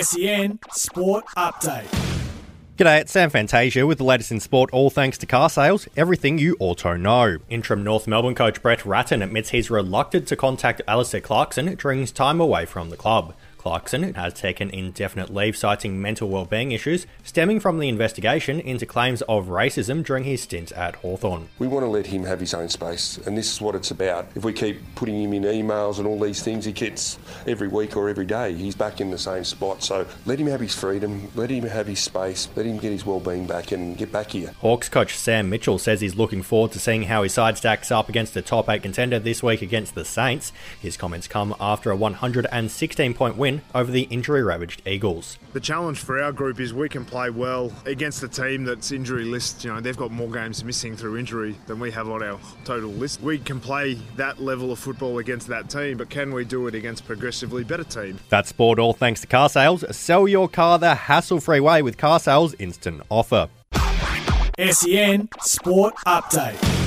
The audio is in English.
SEN Sport Update. G'day, it's Sam Fantasia with the latest in sport, all thanks to car sales, everything you auto know. Interim North Melbourne coach Brett Ratten admits he's reluctant to contact Alastair Clarkson during his time away from the club. Clarkson has taken indefinite leave citing mental well-being issues stemming from the investigation into claims of racism during his stint at Hawthorn. We want to let him have his own space, and this is what it's about. If we keep putting him in emails and all these things he gets every week or every day, he's back in the same spot. So let him have his freedom, let him have his space, let him get his well-being back and get back here. Hawks coach Sam Mitchell says he's looking forward to seeing how his side stacks up against the top 8 contender this week against the Saints. His comments come after a 116 point win over the injury ravaged Eagles. The challenge for our group is we can play well against a team that's injury list. You know, they've got more games missing through injury than we have on our total list. We can play that level of football against that team, but can we do it against progressively better team? That's sport all thanks to car sales. Sell your car the hassle free way with car sales instant offer. SEN Sport Update.